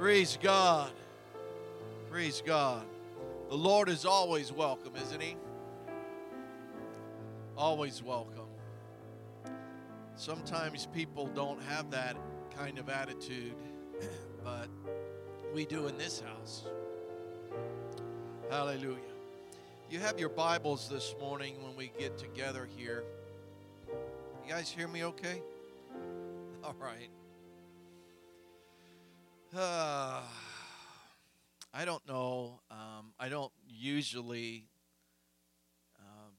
Praise God. Praise God. The Lord is always welcome, isn't He? Always welcome. Sometimes people don't have that kind of attitude, but we do in this house. Hallelujah. You have your Bibles this morning when we get together here. You guys hear me okay? All right. Uh, I don't know. Um, I don't usually. Um,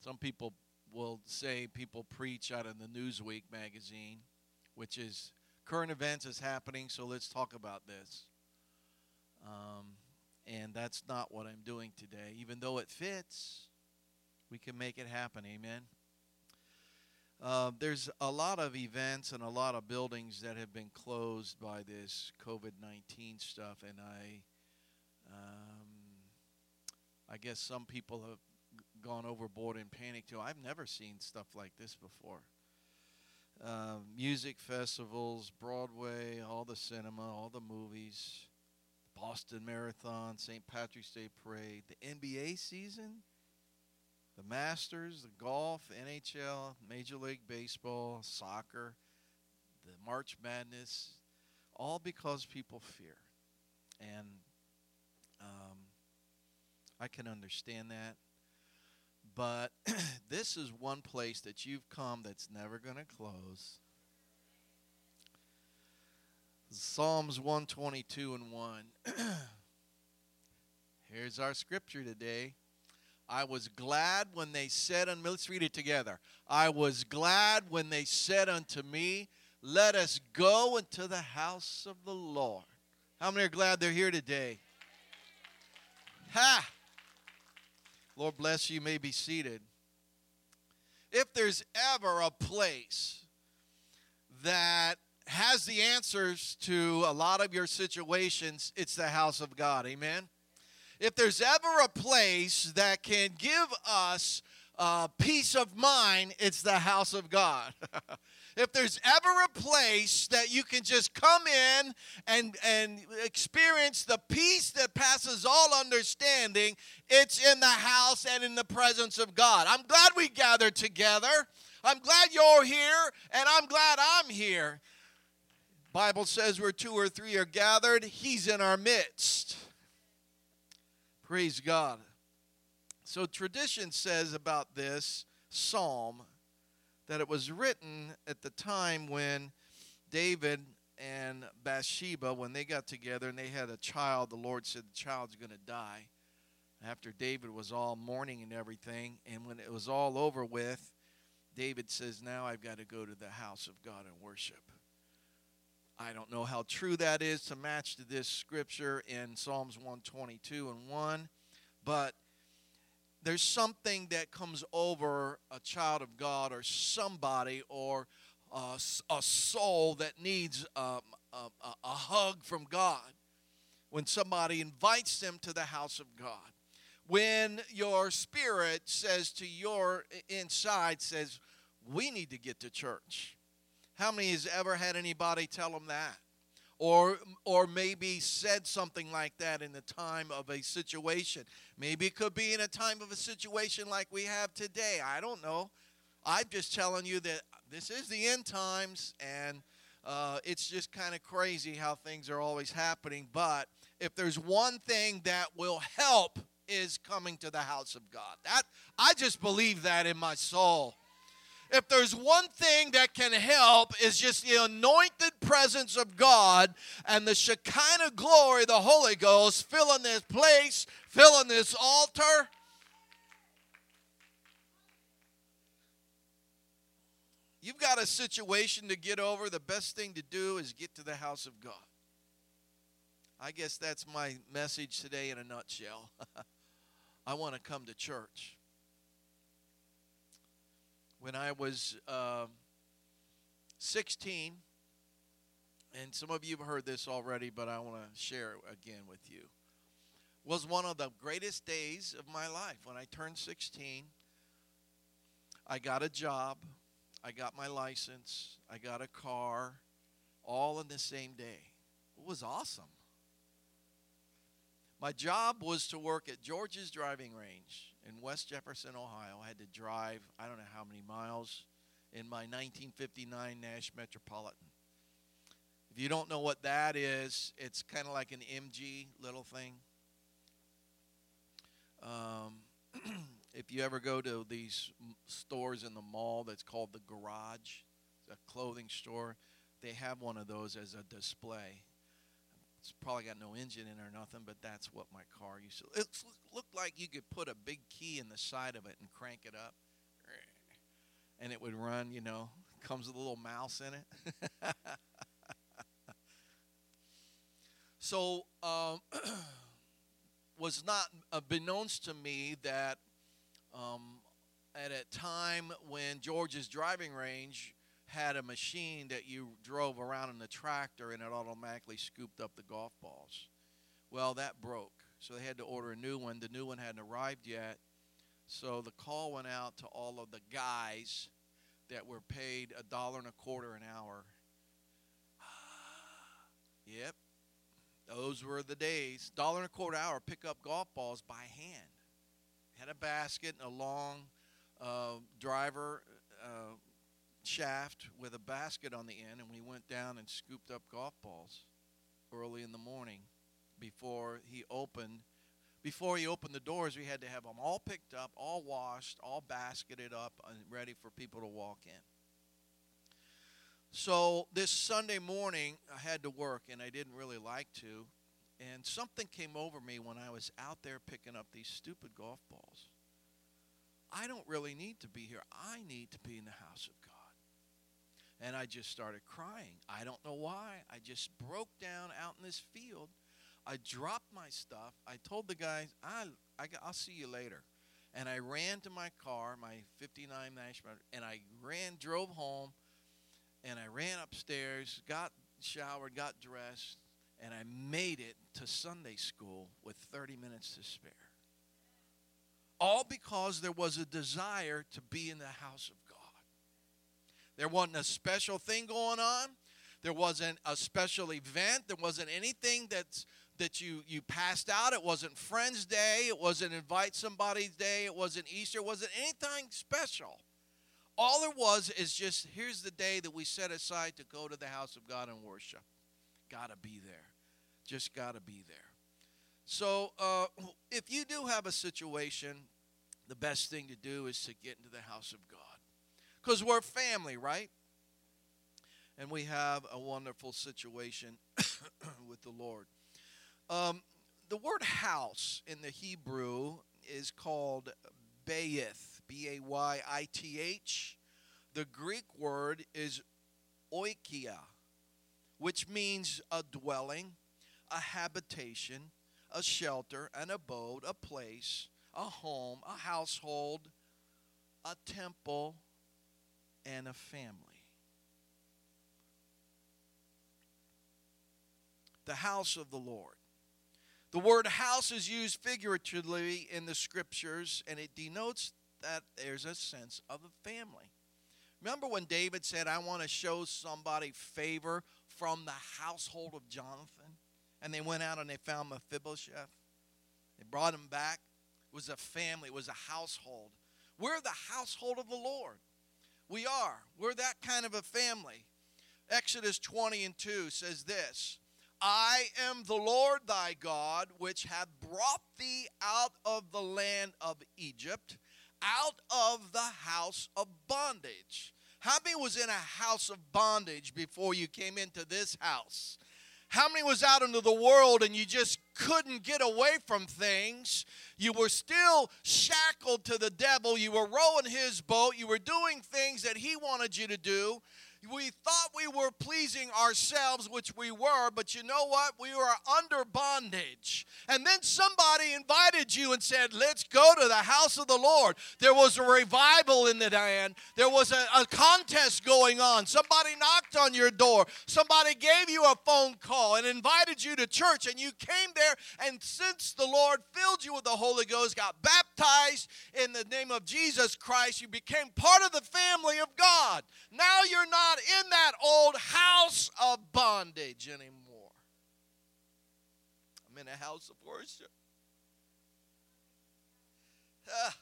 some people will say people preach out of the Newsweek magazine, which is current events is happening, so let's talk about this. Um, and that's not what I'm doing today. Even though it fits, we can make it happen. Amen. Uh, there's a lot of events and a lot of buildings that have been closed by this COVID 19 stuff, and I, um, I guess some people have gone overboard in panic too. I've never seen stuff like this before. Uh, music festivals, Broadway, all the cinema, all the movies, Boston Marathon, St. Patrick's Day Parade, the NBA season the Masters, the golf, NHL, Major League Baseball, soccer, the March Madness, all because people fear. And um, I can understand that. But this is one place that you've come that's never going to close. Psalms 122 and 1. Here's our scripture today. I was glad when they said unto me, let's read it together. I was glad when they said unto me, Let us go into the house of the Lord. How many are glad they're here today? Ha! Lord bless you. You may be seated. If there's ever a place that has the answers to a lot of your situations, it's the house of God. Amen if there's ever a place that can give us uh, peace of mind, it's the house of God. if there's ever a place that you can just come in and, and experience the peace that passes all understanding, it's in the house and in the presence of God. I'm glad we gathered together. I'm glad you're here, and I'm glad I'm here. Bible says where two or three are gathered, he's in our midst. Praise God. So, tradition says about this psalm that it was written at the time when David and Bathsheba, when they got together and they had a child, the Lord said the child's going to die. After David was all mourning and everything, and when it was all over with, David says, Now I've got to go to the house of God and worship. I don't know how true that is to match to this scripture in Psalms 122 and 1, but there's something that comes over a child of God or somebody or a, a soul that needs um, a, a hug from God when somebody invites them to the house of God. When your spirit says to your inside, says, We need to get to church how many has ever had anybody tell them that? Or, or maybe said something like that in the time of a situation. Maybe it could be in a time of a situation like we have today. I don't know. I'm just telling you that this is the end times, and uh, it's just kind of crazy how things are always happening. But if there's one thing that will help, is coming to the house of God. That I just believe that in my soul if there's one thing that can help is just the anointed presence of God and the Shekinah glory, the Holy Ghost, filling this place, filling this altar. You've got a situation to get over. The best thing to do is get to the house of God. I guess that's my message today in a nutshell. I want to come to church when I was uh, 16, and some of you have heard this already, but I want to share it again with you, was one of the greatest days of my life. When I turned 16, I got a job, I got my license, I got a car, all in the same day. It was awesome. My job was to work at George's Driving Range in West Jefferson, Ohio. I had to drive, I don't know how many miles, in my 1959 Nash Metropolitan. If you don't know what that is, it's kind of like an MG little thing. Um, if you ever go to these stores in the mall that's called the Garage, a clothing store, they have one of those as a display. It's probably got no engine in it or nothing, but that's what my car used to. It looked like you could put a big key in the side of it and crank it up, and it would run. You know, comes with a little mouse in it. so, um, was not uh, beknownst to me that um, at a time when George's driving range had a machine that you drove around in the tractor and it automatically scooped up the golf balls. Well, that broke. So they had to order a new one. The new one hadn't arrived yet. So the call went out to all of the guys that were paid a dollar and a quarter an hour. yep. Those were the days. Dollar and a quarter hour, pick up golf balls by hand. Had a basket and a long uh, driver uh, shaft with a basket on the end, and we went down and scooped up golf balls early in the morning before he opened. Before he opened the doors, we had to have them all picked up, all washed, all basketed up, and ready for people to walk in. So this Sunday morning, I had to work, and I didn't really like to. And something came over me when I was out there picking up these stupid golf balls. I don't really need to be here. I need to be in the house of God. And I just started crying. I don't know why. I just broke down out in this field. I dropped my stuff. I told the guys, I, I, will see you later. And I ran to my car, my 59 Nashville, and I ran, drove home, and I ran upstairs, got showered, got dressed, and I made it to Sunday school with 30 minutes to spare. All because there was a desire to be in the house of. There wasn't a special thing going on. There wasn't a special event. There wasn't anything that's that you you passed out. It wasn't Friends Day. It wasn't Invite Somebody's Day. It wasn't Easter. It wasn't anything special. All there was is just here's the day that we set aside to go to the house of God and worship. Gotta be there. Just gotta be there. So uh, if you do have a situation, the best thing to do is to get into the house of God because we're family, right? And we have a wonderful situation with the Lord. Um, the word house in the Hebrew is called bayith, B A Y I T H. The Greek word is oikia, which means a dwelling, a habitation, a shelter, an abode, a place, a home, a household, a temple, and a family. The house of the Lord. The word house is used figuratively in the scriptures, and it denotes that there's a sense of a family. Remember when David said, I want to show somebody favor from the household of Jonathan? And they went out and they found Mephibosheth. They brought him back. It was a family, it was a household. We're the household of the Lord. We are. We're that kind of a family. Exodus 20 and 2 says this I am the Lord thy God, which hath brought thee out of the land of Egypt, out of the house of bondage. How many was in a house of bondage before you came into this house? How many was out into the world and you just couldn't get away from things? You were still shackled to the devil. You were rowing his boat. You were doing things that he wanted you to do. We thought we were pleasing ourselves, which we were, but you know what? We were under bondage. And then somebody invited you and said, Let's go to the house of the Lord. There was a revival in the land, there was a, a contest going on. Somebody knocked on your door, somebody gave you a phone call and invited you to church, and you came there. And since the Lord filled you with the Holy Ghost, got baptized in the name of Jesus Christ, you became part of the family of God. Now you're not not in that old house of bondage anymore. I'm in a house of worship. Ah.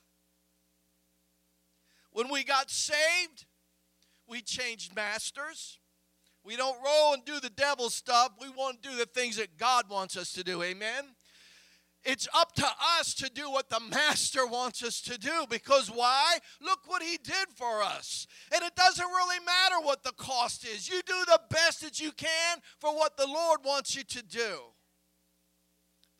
When we got saved, we changed masters. We don't roll and do the devil stuff. We want to do the things that God wants us to do. Amen. It's up to us to do what the Master wants us to do because why? Look what He did for us. And it doesn't really matter what the cost is. You do the best that you can for what the Lord wants you to do.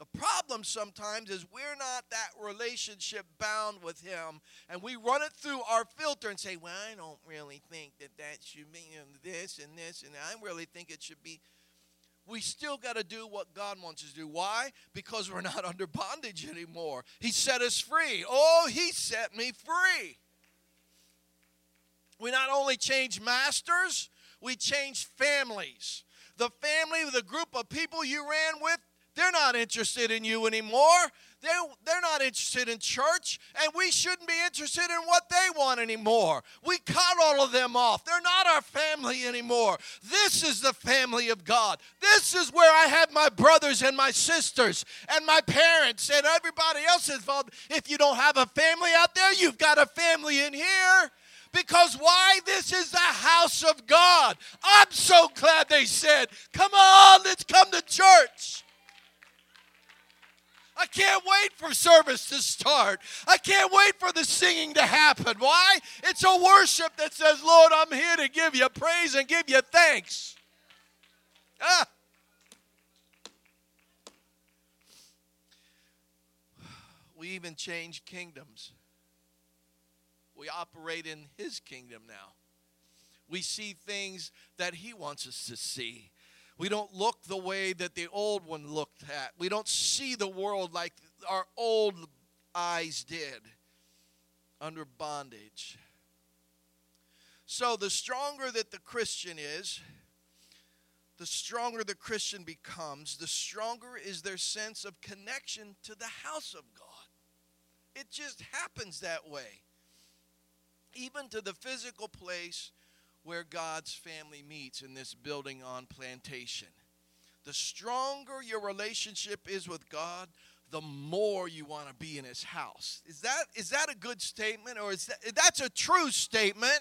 The problem sometimes is we're not that relationship bound with Him, and we run it through our filter and say, Well, I don't really think that that should be this and this, and I really think it should be we still got to do what God wants us to do. Why? Because we're not under bondage anymore. He set us free. Oh, He set me free. We not only change masters, we change families. The family, the group of people you ran with, they're not interested in you anymore. They're, they're not interested in church, and we shouldn't be interested in what they want anymore. We cut all of them off. They're not our family anymore. This is the family of God. This is where I have my brothers and my sisters and my parents and everybody else involved. If you don't have a family out there, you've got a family in here. Because why? This is the house of God. I'm so glad they said, Come on, let's come to church. I can't wait for service to start. I can't wait for the singing to happen. Why? It's a worship that says, Lord, I'm here to give you praise and give you thanks. Ah. We even change kingdoms. We operate in His kingdom now. We see things that He wants us to see. We don't look the way that the old one looked at. We don't see the world like our old eyes did under bondage. So, the stronger that the Christian is, the stronger the Christian becomes, the stronger is their sense of connection to the house of God. It just happens that way. Even to the physical place where God's family meets in this building on plantation. The stronger your relationship is with God, the more you want to be in his house. Is that is that a good statement or is that that's a true statement?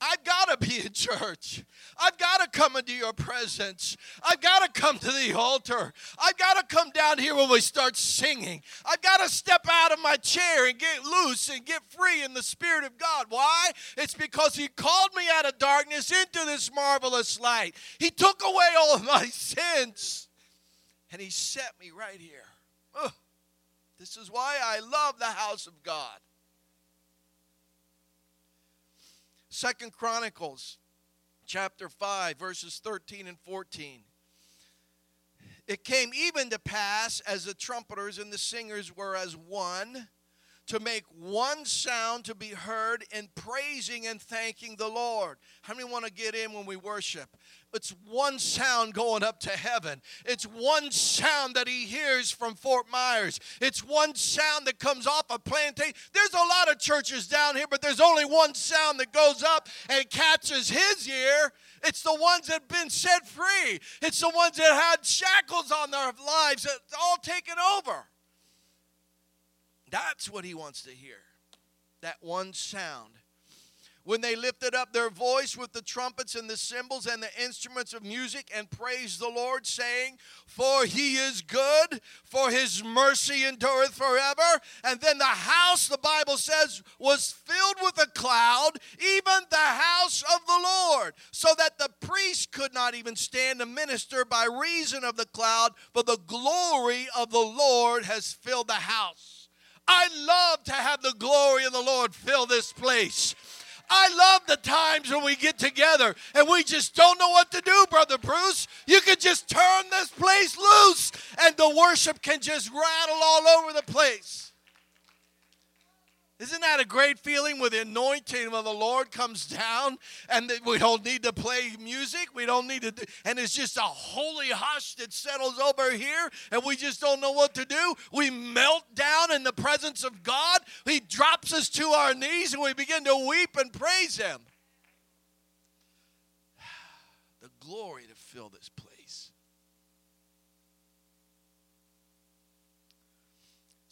I've got to be in church. I've got to come into your presence. I've got to come to the altar. I've got to come down here when we start singing. I've got to step out of my chair and get loose and get free in the Spirit of God. Why? It's because He called me out of darkness into this marvelous light. He took away all of my sins and He set me right here. This is why I love the house of God. Second Chronicles chapter 5 verses 13 and 14. It came even to pass as the trumpeters and the singers were as one to make one sound to be heard in praising and thanking the Lord. How many want to get in when we worship? It's one sound going up to heaven. It's one sound that he hears from Fort Myers. It's one sound that comes off a plantation. There's a lot of churches down here, but there's only one sound that goes up and catches his ear. It's the ones that have been set free. It's the ones that had shackles on their lives, It's all taken over. That's what he wants to hear. That one sound. When they lifted up their voice with the trumpets and the cymbals and the instruments of music and praised the Lord, saying, For he is good, for his mercy endureth forever. And then the house, the Bible says, was filled with a cloud, even the house of the Lord, so that the priest could not even stand to minister by reason of the cloud, for the glory of the Lord has filled the house. I love to have the glory of the Lord fill this place. I love the times when we get together and we just don't know what to do, Brother Bruce. You can just turn this place loose and the worship can just rattle all over the place. Isn't that a great feeling when the anointing of the Lord comes down and we don't need to play music? We don't need to, do, and it's just a holy hush that settles over here and we just don't know what to do. We melt down in the presence of God. He drops us to our knees and we begin to weep and praise Him. The glory to fill this place.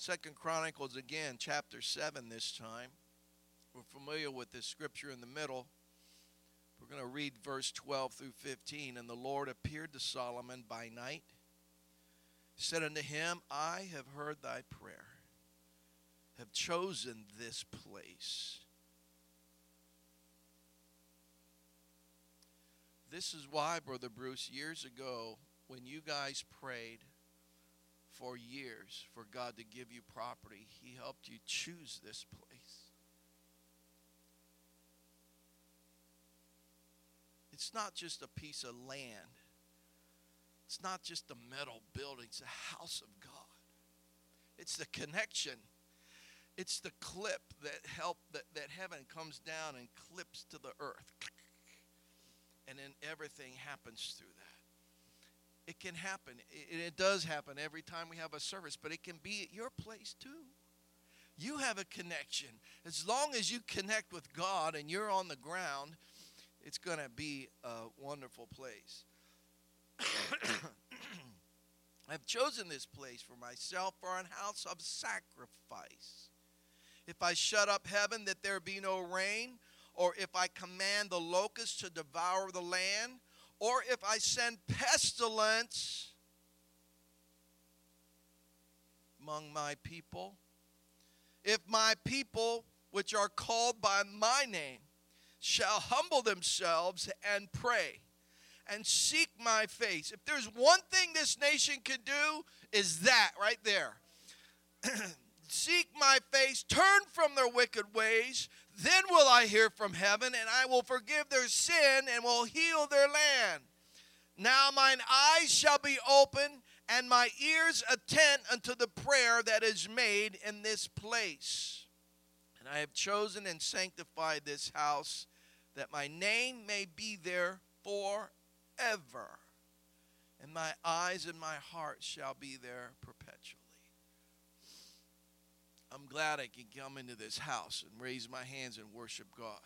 Second Chronicles again, chapter 7 this time. We're familiar with this scripture in the middle. We're going to read verse 12 through 15. And the Lord appeared to Solomon by night, said unto him, I have heard thy prayer, have chosen this place. This is why, Brother Bruce, years ago, when you guys prayed for years for God to give you property, He helped you choose this place. It's not just a piece of land. It's not just a metal building. It's a house of God. It's the connection. It's the clip that help that, that heaven comes down and clips to the earth. And then everything happens through that. It can happen. It, it does happen every time we have a service, but it can be at your place too. You have a connection. As long as you connect with God and you're on the ground, it's going to be a wonderful place. I've chosen this place for myself for an house of sacrifice. If I shut up heaven that there be no rain, or if I command the locusts to devour the land, or if I send pestilence among my people, if my people, which are called by my name, shall humble themselves and pray and seek my face. If there's one thing this nation can do, is that right there. seek my face, turn from their wicked ways, then will I hear from heaven, and I will forgive their sin and will heal their land. Now mine eyes shall be open, and my ears attent unto the prayer that is made in this place. And I have chosen and sanctified this house that my name may be there forever, and my eyes and my heart shall be there perpetually. I'm glad I can come into this house and raise my hands and worship God.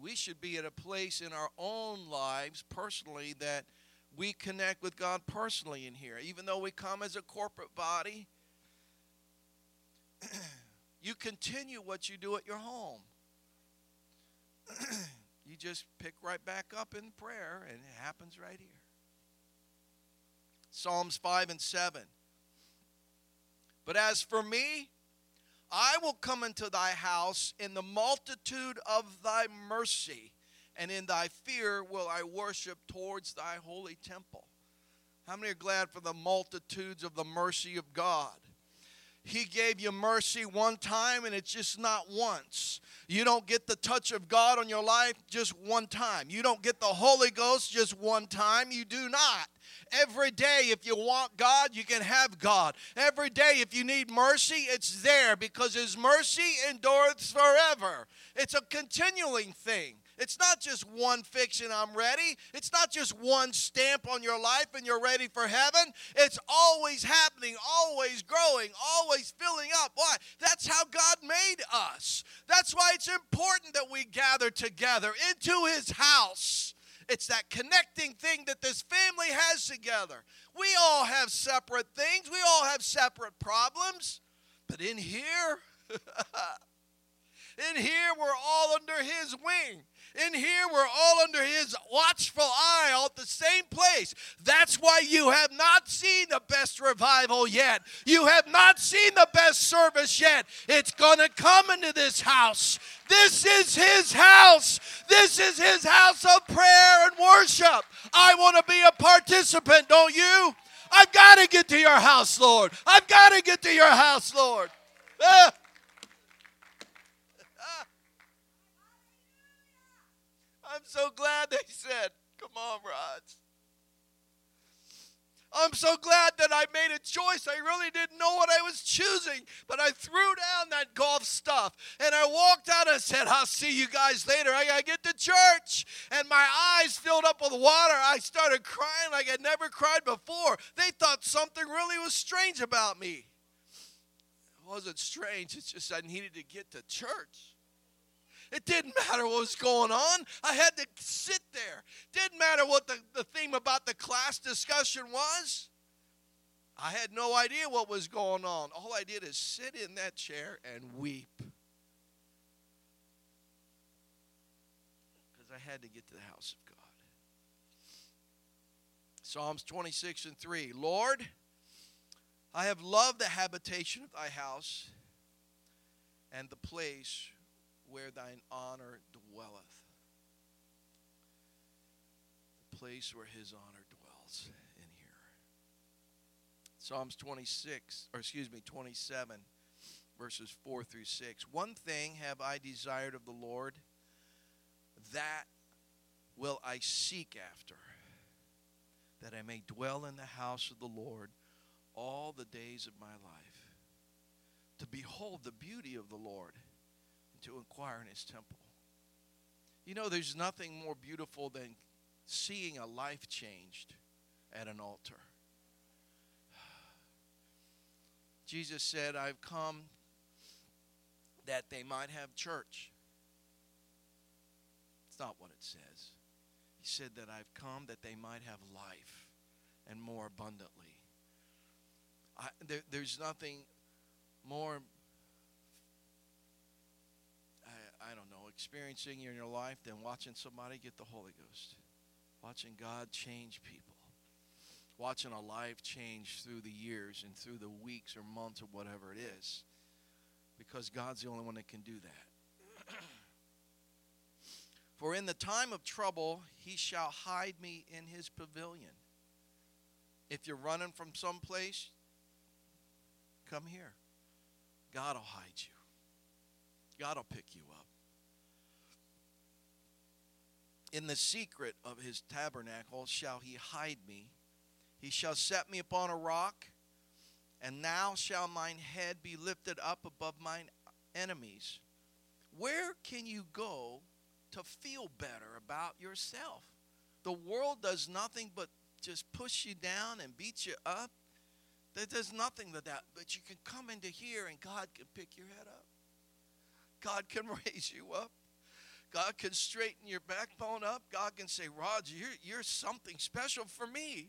We should be at a place in our own lives personally that we connect with God personally in here. Even though we come as a corporate body, you continue what you do at your home. you just pick right back up in prayer, and it happens right here. Psalms 5 and 7. But as for me, I will come into thy house in the multitude of thy mercy, and in thy fear will I worship towards thy holy temple. How many are glad for the multitudes of the mercy of God? He gave you mercy one time, and it's just not once. You don't get the touch of God on your life just one time. You don't get the Holy Ghost just one time. You do not. Every day, if you want God, you can have God. Every day, if you need mercy, it's there because His mercy endures forever. It's a continuing thing. It's not just one and I'm ready. It's not just one stamp on your life and you're ready for heaven. It's always happening, always growing, always filling up. Why? That's how God made us. That's why it's important that we gather together into His house. It's that connecting thing that this family has together. We all have separate things, we all have separate problems. But in here, in here, we're all under His wing. In here, we're all under His watchful eye, all at the same place. That's why you have not seen the best revival yet. You have not seen the best service yet. It's going to come into this house. This is His house. This is His house of prayer and worship. I want to be a participant, don't you? I've got to get to your house, Lord. I've got to get to your house, Lord. Ah. I'm so glad they said, Come on, Rods. I'm so glad that I made a choice. I really didn't know what I was choosing, but I threw down that golf stuff and I walked out and said, I'll see you guys later. I got to get to church. And my eyes filled up with water. I started crying like I'd never cried before. They thought something really was strange about me. It wasn't strange, it's just I needed to get to church. It didn't matter what was going on. I had to sit there. Didn't matter what the, the theme about the class discussion was. I had no idea what was going on. All I did is sit in that chair and weep. Because I had to get to the house of God. Psalms 26 and 3 Lord, I have loved the habitation of thy house and the place where thine honor dwelleth. The place where his honor dwells in here. Psalms 26, or excuse me, 27, verses 4 through 6. One thing have I desired of the Lord, that will I seek after, that I may dwell in the house of the Lord all the days of my life, to behold the beauty of the Lord to inquire in his temple. You know, there's nothing more beautiful than seeing a life changed at an altar. Jesus said, I've come that they might have church. It's not what it says. He said that I've come that they might have life and more abundantly. I, there, there's nothing more, I, don't know, experiencing in your life than watching somebody get the Holy Ghost, watching God change people, watching a life change through the years and through the weeks or months or whatever it is, because God's the only one that can do that. For in the time of trouble, he shall hide me in his pavilion. If you're running from some place, Come here. God will hide you, God will pick you up. In the secret of his tabernacle shall he hide me. He shall set me upon a rock, and now shall mine head be lifted up above mine enemies. Where can you go to feel better about yourself? The world does nothing but just push you down and beat you up there's nothing to that, but you can come into here and God can pick your head up. God can raise you up. God can straighten your backbone up. God can say, Roger, you're, you're something special for me.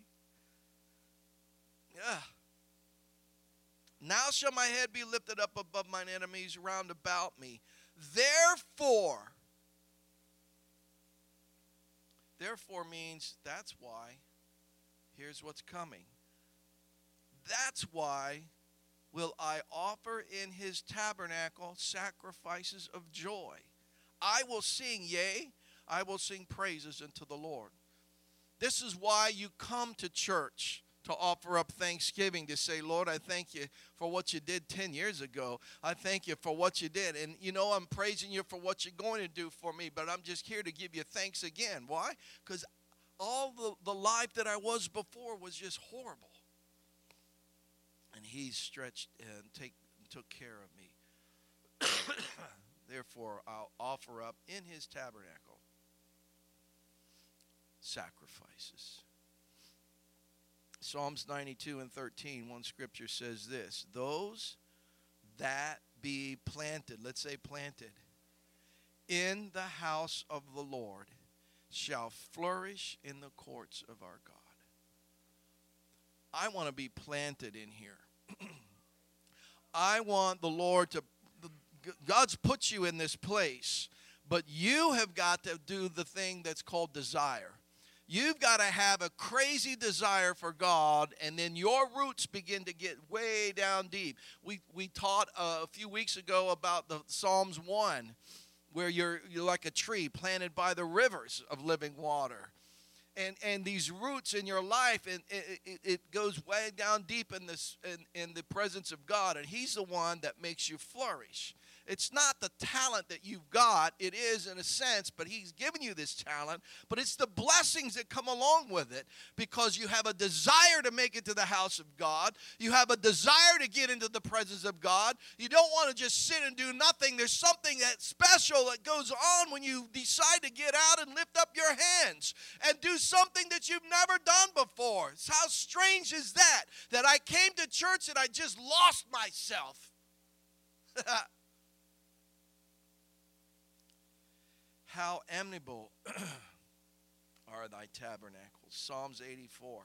Yeah. Now shall my head be lifted up above mine enemies round about me. Therefore, therefore means that's why. Here's what's coming. That's why will I offer in his tabernacle sacrifices of joy. I will sing, yea, I will sing praises unto the Lord. This is why you come to church to offer up thanksgiving to say, Lord, I thank you for what you did 10 years ago. I thank you for what you did. And you know, I'm praising you for what you're going to do for me, but I'm just here to give you thanks again. Why? Because all the, the life that I was before was just horrible and he stretched and take, took care of me. Therefore, I'll offer up in his tabernacle sacrifices. Psalms 92 and 13, one scripture says this Those that be planted, let's say planted, in the house of the Lord shall flourish in the courts of our God. I want to be planted in here. I want the Lord to, God's put you in this place, but you have got to do the thing that's called desire. You've got to have a crazy desire for God, and then your roots begin to get way down deep. We, we taught uh, a few weeks ago about the Psalms 1, where you're, you're like a tree planted by the rivers of living water and and these roots in your life and it, it, it, goes way down deep in this in, in the presence of god and he's the one that makes you flourish it's not the talent that you've got. It is in a sense, but He's given you this talent. But it's the blessings that come along with it because you have a desire to make it to the house of God. You have a desire to get into the presence of God. You don't want to just sit and do nothing. There's something that special that goes on when you decide to get out and lift up your hands and do something that you've never done before. How strange is that? That I came to church and I just lost myself. How amiable are thy tabernacles. Psalms 84.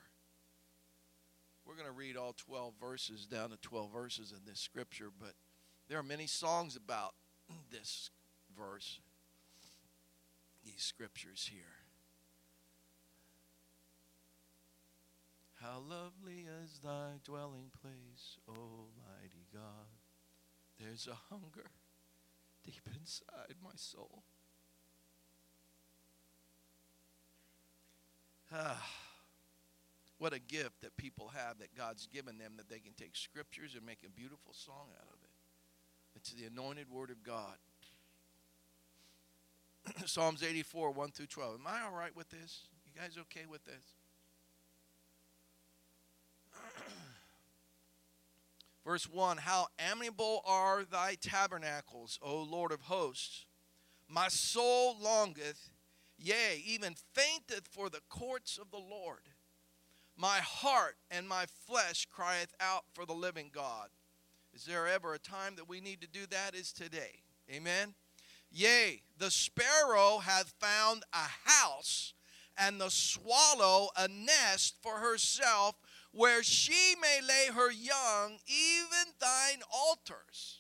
We're going to read all 12 verses, down to 12 verses in this scripture, but there are many songs about this verse, these scriptures here. How lovely is thy dwelling place, O mighty God. There's a hunger deep inside my soul. what a gift that people have that God's given them that they can take scriptures and make a beautiful song out of it. It's the anointed word of God. Psalms 84, 1 through 12. Am I all right with this? You guys okay with this? Verse 1 How amiable are thy tabernacles, O Lord of hosts! My soul longeth, yea, even fainteth for the courts of the Lord. My heart and my flesh crieth out for the living God. Is there ever a time that we need to do that? Is today. Amen. Yea, the sparrow hath found a house, and the swallow a nest for herself where she may lay her young, even thine altars.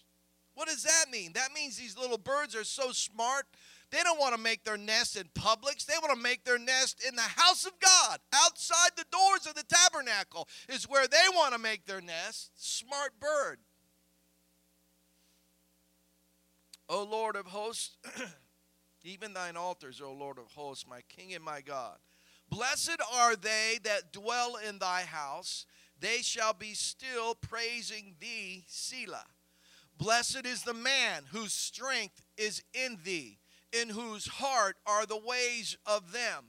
What does that mean? That means these little birds are so smart, they don't want to make their nest in Publix. They want to make their nest in the house of God. Outside the doors of the tabernacle is where they want to make their nest. Smart bird. O Lord of hosts, even thine altars, O Lord of hosts, my King and my God. Blessed are they that dwell in thy house, they shall be still praising thee, Selah. Blessed is the man whose strength is in thee, in whose heart are the ways of them,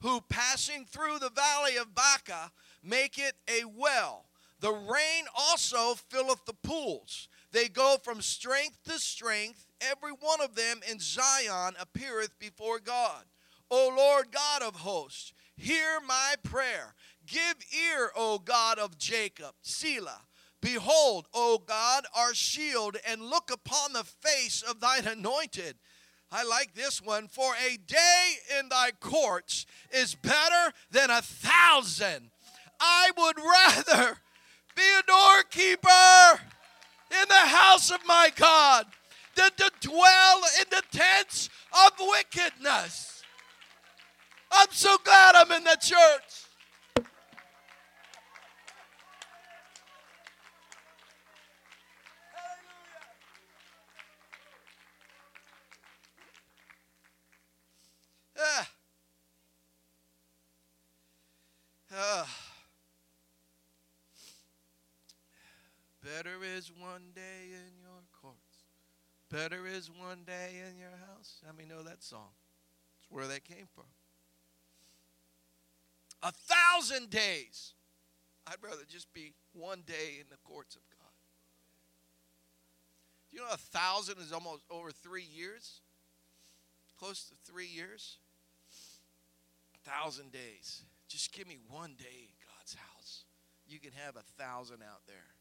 who passing through the valley of Baca make it a well. The rain also filleth the pools. They go from strength to strength. Every one of them in Zion appeareth before God. O Lord God of hosts, hear my prayer. Give ear, O God of Jacob, Selah. Behold, O God, our shield, and look upon the face of thine anointed. I like this one. For a day in thy courts is better than a thousand. I would rather be a doorkeeper in the house of my God than to dwell in the tents of wickedness. I'm so glad I'm in the church. Ah. Ah. Better is one day in your courts. Better is one day in your house. How many know that song? It's where that came from a thousand days. I'd rather just be one day in the courts of God. Do you know a thousand is almost over three years? Close to three years? A thousand days. Just give me one day in God's house. You can have a thousand out there.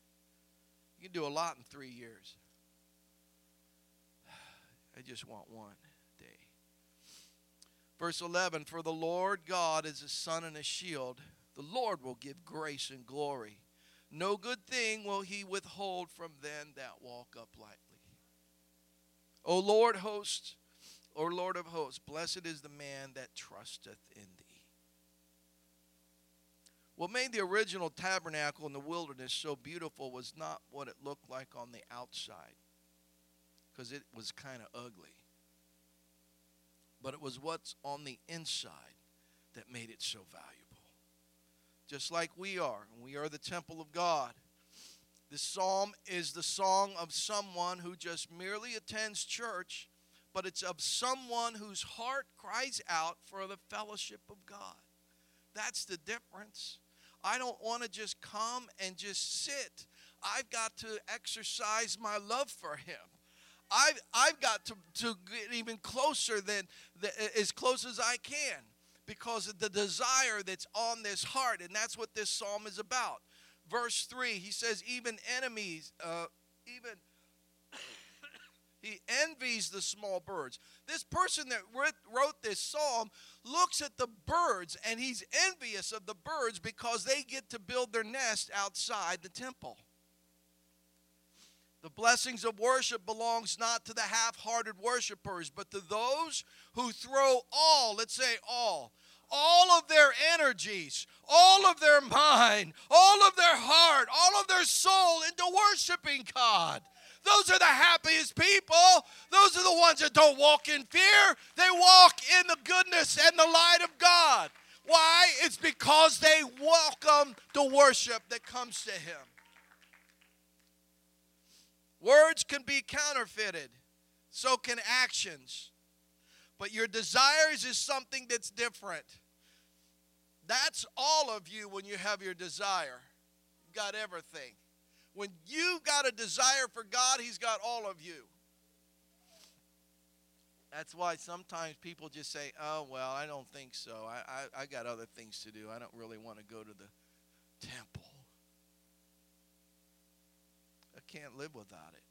You can do a lot in three years. I just want one. Day. Verse 11 For the Lord God is a sun and a shield. The Lord will give grace and glory. No good thing will he withhold from them that walk uprightly. O Lord host, O Lord of hosts, blessed is the man that trusteth in thee. What made the original tabernacle in the wilderness so beautiful was not what it looked like on the outside, because it was kind of ugly but it was what's on the inside that made it so valuable. Just like we are, we are the temple of God. This psalm is the song of someone who just merely attends church, but it's of someone whose heart cries out for the fellowship of God. That's the difference. I don't want to just come and just sit. I've got to exercise my love for Him. I've, I've got to, to get even closer than the, as close as I can because of the desire that's on this heart. And that's what this psalm is about. Verse 3, he says, even enemies, uh, even He envies the small birds. This person that wrote this psalm looks at the birds and he's envious of the birds because they get to build their nest outside the temple. The blessings of worship belongs not to the half-hearted worshipers, but to those who throw all, let's say all, all of their energies, all of their mind, all of their heart, all of their soul into worshiping God. Those are the happiest people. Those are the ones that don't walk in fear. They walk in the goodness and the light of God. Why? It's because they welcome the worship that comes to Him. Words can be counterfeited, so can actions. But your desires is something that's different. That's all of you when you have your desire. You've got everything. When you've got a desire for God, He's got all of you. That's why sometimes people just say, oh, well, I don't think so. I, I, I got other things to do. I don't really want to go to the temple. I can't live without it.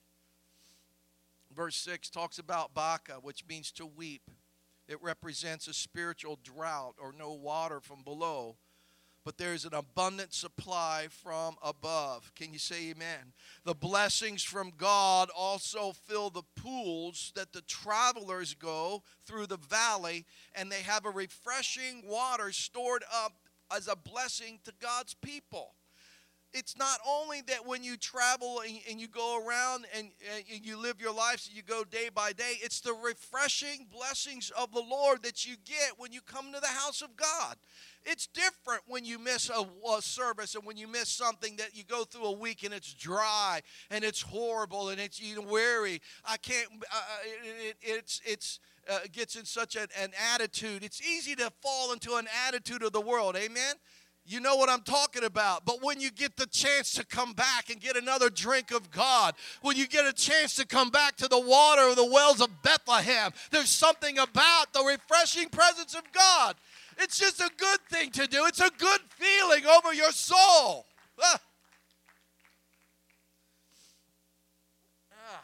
Verse 6 talks about Baca, which means to weep. It represents a spiritual drought or no water from below, but there's an abundant supply from above. Can you say amen? The blessings from God also fill the pools that the travelers go through the valley, and they have a refreshing water stored up as a blessing to God's people it's not only that when you travel and, and you go around and, and, you live your life, so you go day by day, it's the refreshing blessings of the Lord that you get when you come to the house of God. It's different when you miss a, a, service and when you miss something that you go through a week and it's dry and it's horrible and it's you weary. I can't. Uh, it, it's it's uh, gets in such an, an attitude. It's easy to fall into an attitude of the world. Amen. You know what I'm talking about. But when you get the chance to come back and get another drink of God, when you get a chance to come back to the water of the wells of Bethlehem, there's something about the refreshing presence of God. It's just a good thing to do, it's a good feeling over your soul. Ah. Ah.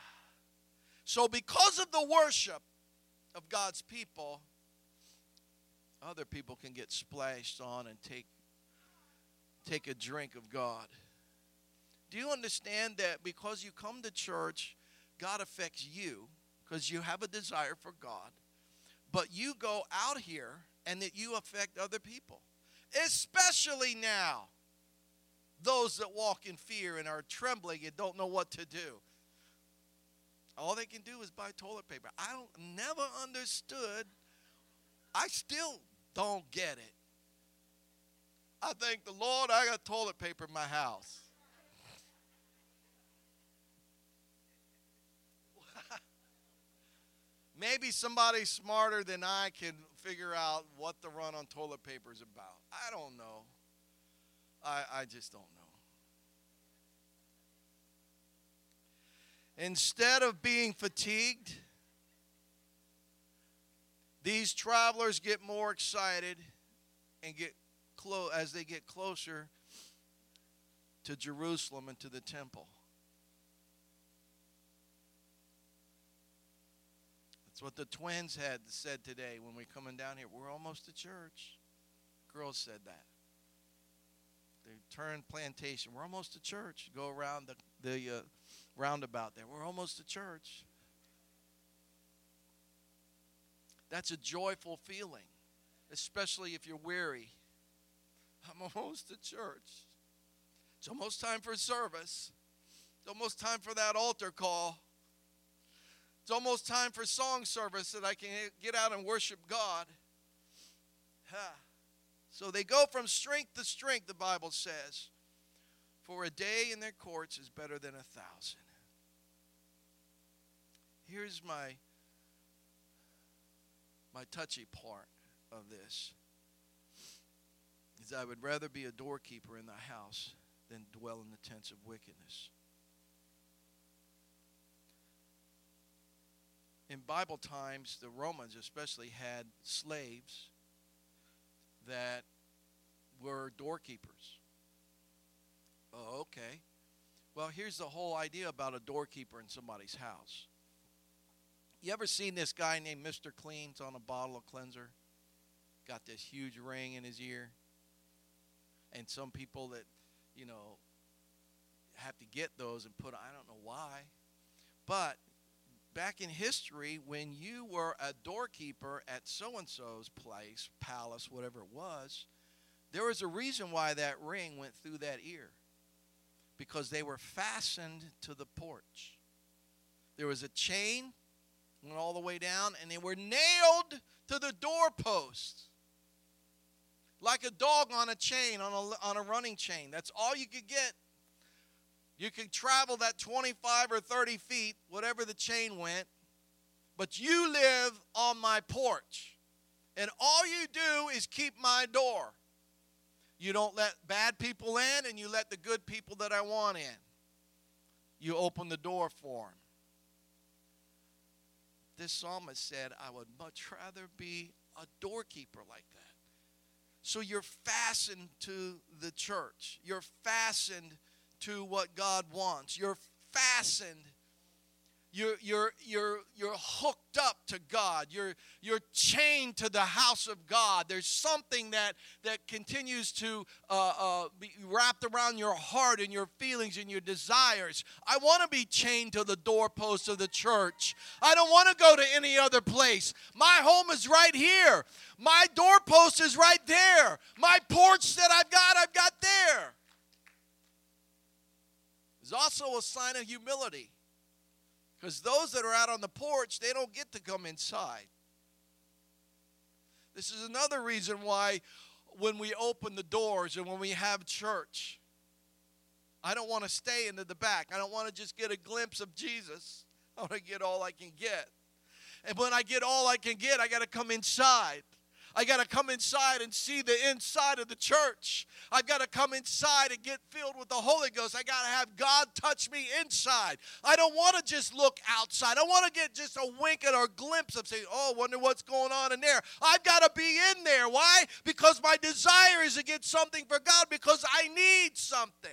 So, because of the worship of God's people, other people can get splashed on and take take a drink of God. Do you understand that because you come to church, God affects you because you have a desire for God, but you go out here and that you affect other people, especially now, those that walk in fear and are trembling and don't know what to do. All they can do is buy toilet paper. I don't never understood. I still don't get it. I thank the Lord I got toilet paper in my house. Maybe somebody smarter than I can figure out what the run on toilet paper is about. I don't know. I, I just don't know. Instead of being fatigued, these travelers get more excited and get clo- as they get closer to Jerusalem and to the temple. That's what the twins had said today when we're coming down here. We're almost to church. Girls said that. They turned plantation. We're almost to church. Go around the, the uh, roundabout there. We're almost to church. That's a joyful feeling, especially if you're weary I'm almost to church. It's almost time for service. It's almost time for that altar call. It's almost time for song service that I can get out and worship God. So they go from strength to strength, the Bible says. For a day in their courts is better than a thousand. Here's my my touchy part of this is I would rather be a doorkeeper in the house than dwell in the tents of wickedness. In Bible times, the Romans especially had slaves that were doorkeepers. Oh, okay. Well, here's the whole idea about a doorkeeper in somebody's house. You ever seen this guy named Mr. Clean's on a bottle of cleanser? Got this huge ring in his ear. And some people that, you know, have to get those and put, I don't know why. But back in history, when you were a doorkeeper at so and so's place, palace, whatever it was, there was a reason why that ring went through that ear because they were fastened to the porch. There was a chain went all the way down, and they were nailed to the doorpost like a dog on a chain, on a, on a running chain. That's all you could get. You could travel that 25 or 30 feet, whatever the chain went, but you live on my porch. And all you do is keep my door. You don't let bad people in, and you let the good people that I want in. You open the door for them. This psalmist said, I would much rather be a doorkeeper like that. So you're fastened to the church. You're fastened to what God wants. You're fastened you're, you're, you're, you're hooked up to God. You're, you're chained to the house of God. There's something that, that continues to uh, uh, be wrapped around your heart and your feelings and your desires. I want to be chained to the doorpost of the church. I don't want to go to any other place. My home is right here. My doorpost is right there. My porch that I've got, I've got there. It's also a sign of humility. Because those that are out on the porch, they don't get to come inside. This is another reason why when we open the doors and when we have church, I don't want to stay into the back. I don't want to just get a glimpse of Jesus. I want to get all I can get. And when I get all I can get, I got to come inside. I got to come inside and see the inside of the church. I've got to come inside and get filled with the Holy Ghost. I got to have God touch me inside. I don't want to just look outside. I want to get just a wink or a glimpse of saying, oh, wonder what's going on in there. I've got to be in there. Why? Because my desire is to get something for God because I need something.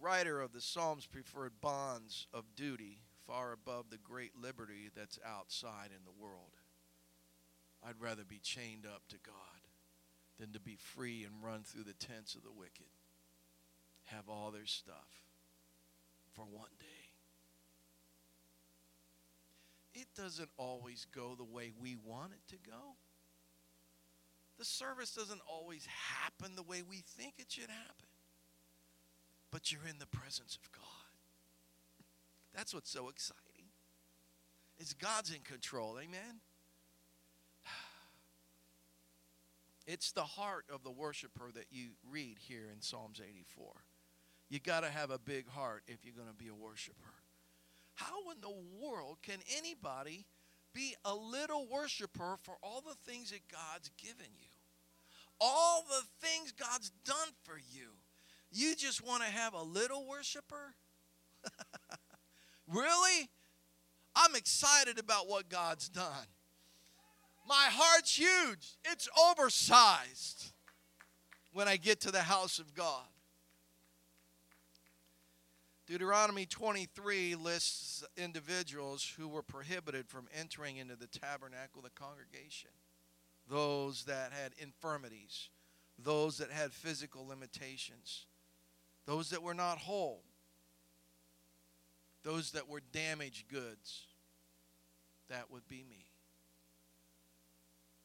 Writer of the Psalms preferred bonds of duty far above the great liberty that's outside in the world. I'd rather be chained up to God than to be free and run through the tents of the wicked, have all their stuff for one day. It doesn't always go the way we want it to go. The service doesn't always happen the way we think it should happen but you're in the presence of God. That's what's so exciting. Is God's in control. Amen. It's the heart of the worshiper that you read here in Psalms 84. You got to have a big heart if you're going to be a worshiper. How in the world can anybody be a little worshiper for all the things that God's given you? All the things God's done for you. You just want to have a little worshiper? really? I'm excited about what God's done. My heart's huge, it's oversized when I get to the house of God. Deuteronomy 23 lists individuals who were prohibited from entering into the tabernacle, the congregation. Those that had infirmities, those that had physical limitations, those that were not whole, those that were damaged goods. That would be me.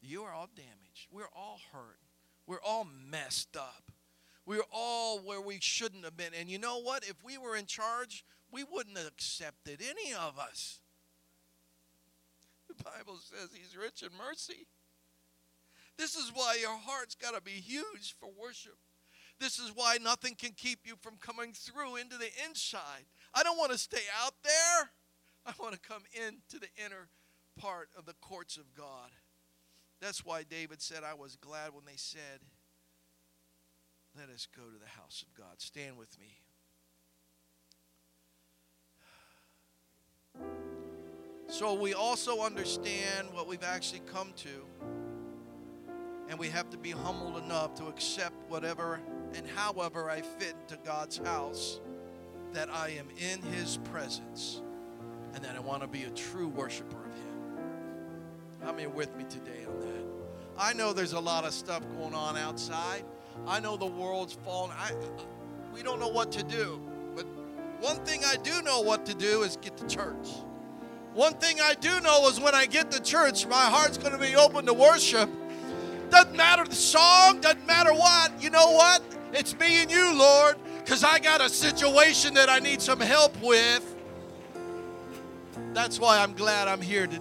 You are all damaged. We're all hurt. We're all messed up. We're all where we shouldn't have been. And you know what? If we were in charge, we wouldn't have accepted any of us. The Bible says he's rich in mercy. This is why your heart's got to be huge for worship. This is why nothing can keep you from coming through into the inside. I don't want to stay out there. I want to come into the inner part of the courts of God. That's why David said, I was glad when they said, Let us go to the house of God. Stand with me. So we also understand what we've actually come to And we have to be humbled enough to accept whatever and however I fit into God's house, that I am in His presence and that I want to be a true worshiper of Him. How many with me today on that? I know there's a lot of stuff going on outside. I know the world's fallen. I, we don't know what to do. But one thing I do know what to do is get to church. One thing I do know is when I get to church, my heart's going to be open to worship. Doesn't matter the song, doesn't matter what. You know what? It's me and you, Lord, because I got a situation that I need some help with. That's why I'm glad I'm here today.